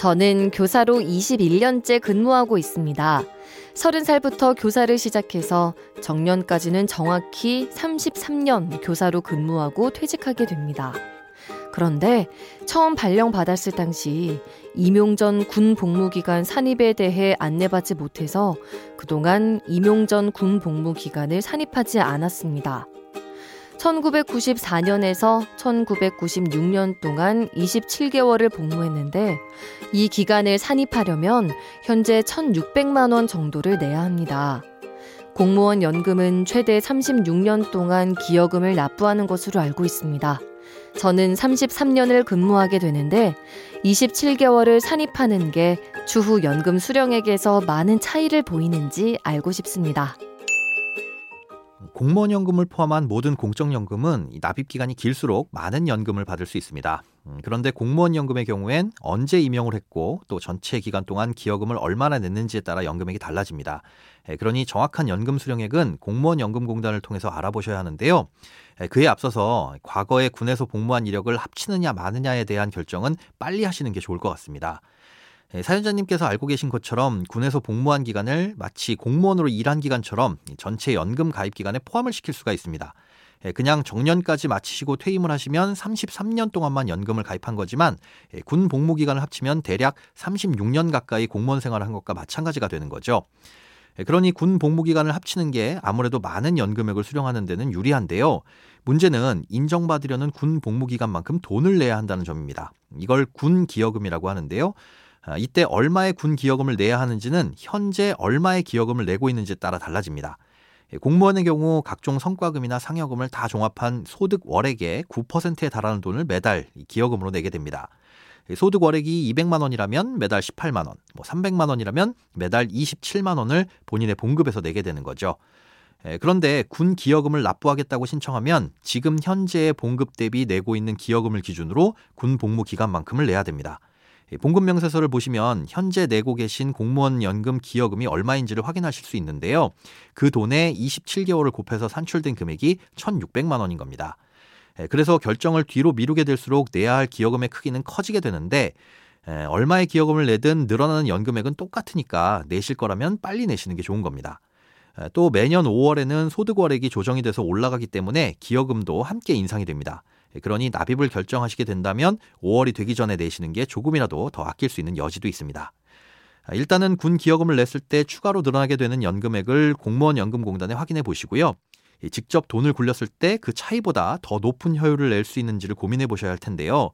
저는 교사로 21년째 근무하고 있습니다. 30살부터 교사를 시작해서 정년까지는 정확히 33년 교사로 근무하고 퇴직하게 됩니다. 그런데 처음 발령받았을 당시 임용전 군 복무기간 산입에 대해 안내받지 못해서 그동안 임용전 군 복무기간을 산입하지 않았습니다. 1994년에서 1996년 동안 27개월을 복무했는데 이 기간을 산입하려면 현재 1,600만 원 정도를 내야 합니다. 공무원 연금은 최대 36년 동안 기여금을 납부하는 것으로 알고 있습니다. 저는 33년을 근무하게 되는데 27개월을 산입하는 게 추후 연금 수령액에서 많은 차이를 보이는지 알고 싶습니다. 공무원 연금을 포함한 모든 공적연금은 납입 기간이 길수록 많은 연금을 받을 수 있습니다. 음, 그런데 공무원 연금의 경우엔 언제 임용을 했고 또 전체 기간 동안 기여금을 얼마나 냈는지에 따라 연금액이 달라집니다. 그러니 정확한 연금 수령액은 공무원 연금공단을 통해서 알아보셔야 하는데요. 그에 앞서서 과거에 군에서 복무한 이력을 합치느냐 마느냐에 대한 결정은 빨리 하시는 게 좋을 것 같습니다. 예, 사연자님께서 알고 계신 것처럼 군에서 복무한 기간을 마치 공무원으로 일한 기간처럼 전체 연금 가입 기간에 포함을 시킬 수가 있습니다. 예, 그냥 정년까지 마치시고 퇴임을 하시면 33년 동안만 연금을 가입한 거지만 예, 군 복무 기간을 합치면 대략 36년 가까이 공무원 생활을 한 것과 마찬가지가 되는 거죠. 그러니 군 복무 기간을 합치는 게 아무래도 많은 연금액을 수령하는 데는 유리한데요. 문제는 인정받으려는 군 복무 기간만큼 돈을 내야 한다는 점입니다. 이걸 군 기여금이라고 하는데요. 아, 이때 얼마의 군 기여금을 내야 하는지는 현재 얼마의 기여금을 내고 있는지에 따라 달라집니다. 예, 공무원의 경우 각종 성과금이나 상여금을 다 종합한 소득 월액의 9%에 달하는 돈을 매달 기여금으로 내게 됩니다. 예, 소득 월액이 200만 원이라면 매달 18만 원, 뭐 300만 원이라면 매달 27만 원을 본인의 봉급에서 내게 되는 거죠. 예, 그런데 군 기여금을 납부하겠다고 신청하면 지금 현재의 봉급 대비 내고 있는 기여금을 기준으로 군 복무 기간만큼을 내야 됩니다. 봉급 명세서를 보시면 현재 내고 계신 공무원 연금 기여금이 얼마인지를 확인하실 수 있는데요. 그 돈에 27개월을 곱해서 산출된 금액이 1,600만 원인 겁니다. 그래서 결정을 뒤로 미루게 될수록 내야 할 기여금의 크기는 커지게 되는데 얼마의 기여금을 내든 늘어나는 연금액은 똑같으니까 내실 거라면 빨리 내시는 게 좋은 겁니다. 또 매년 5월에는 소득월액이 조정이 돼서 올라가기 때문에 기여금도 함께 인상이 됩니다. 예, 그러니 납입을 결정하시게 된다면 5월이 되기 전에 내시는 게 조금이라도 더 아낄 수 있는 여지도 있습니다. 아, 일단은 군 기여금을 냈을 때 추가로 늘어나게 되는 연금액을 공무원 연금공단에 확인해 보시고요. 직접 돈을 굴렸을 때 그 차이보다 더 높은 효율을 낼 수 있는지를 고민해 보셔야 할 텐데요.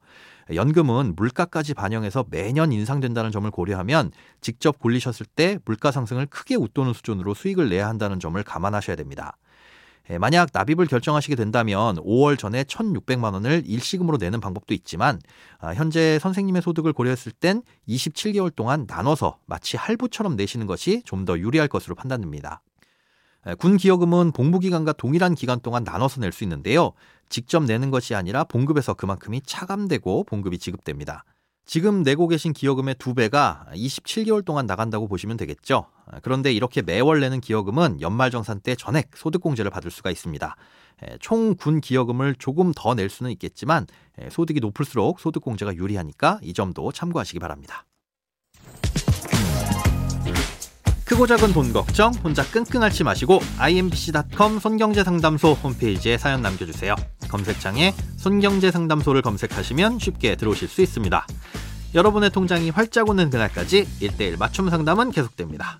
연금은 물가까지 반영해서 매년 인상된다는 점을 고려하면 직접 굴리셨을 때 물가 상승을 크게 웃도는 수준으로 수익을 내야 한다는 점을 감안하셔야 됩니다. 예, 만약 납입을 결정하시게 된다면 5월 전에 1,600만 원을 일시금으로 내는 방법도 있지만 아, 현재 선생님의 소득을 고려했을 땐 27개월 동안 나눠서 마치 할부처럼 내시는 것이 좀 더 유리할 것으로 판단됩니다. 예, 군 기여금은 복무 기간과 동일한 기간 동안 나눠서 낼 수 있는데요. 직접 내는 것이 아니라 봉급에서 그만큼이 차감되고 봉급이 지급됩니다. 지금 내고 계신 기여금의 두 배가 27개월 동안 나간다고 보시면 되겠죠. 그런데 이렇게 매월 내는 기여금은 연말정산 때 전액 소득공제를 받을 수가 있습니다. 총 군 기여금을 조금 더 낼 수는 있겠지만 소득이 높을수록 소득공제가 유리하니까 이 점도 참고하시기 바랍니다. 크고 작은 돈 걱정 혼자 끙끙 앓지 마시고 imbc.com 손경제상담소 홈페이지에 사연 남겨주세요. 검색창에 손경제상담소를 검색하시면 쉽게 들어오실 수 있습니다. 여러분의 통장이 활짝 오는 그날까지 1대1 맞춤 상담은 계속됩니다.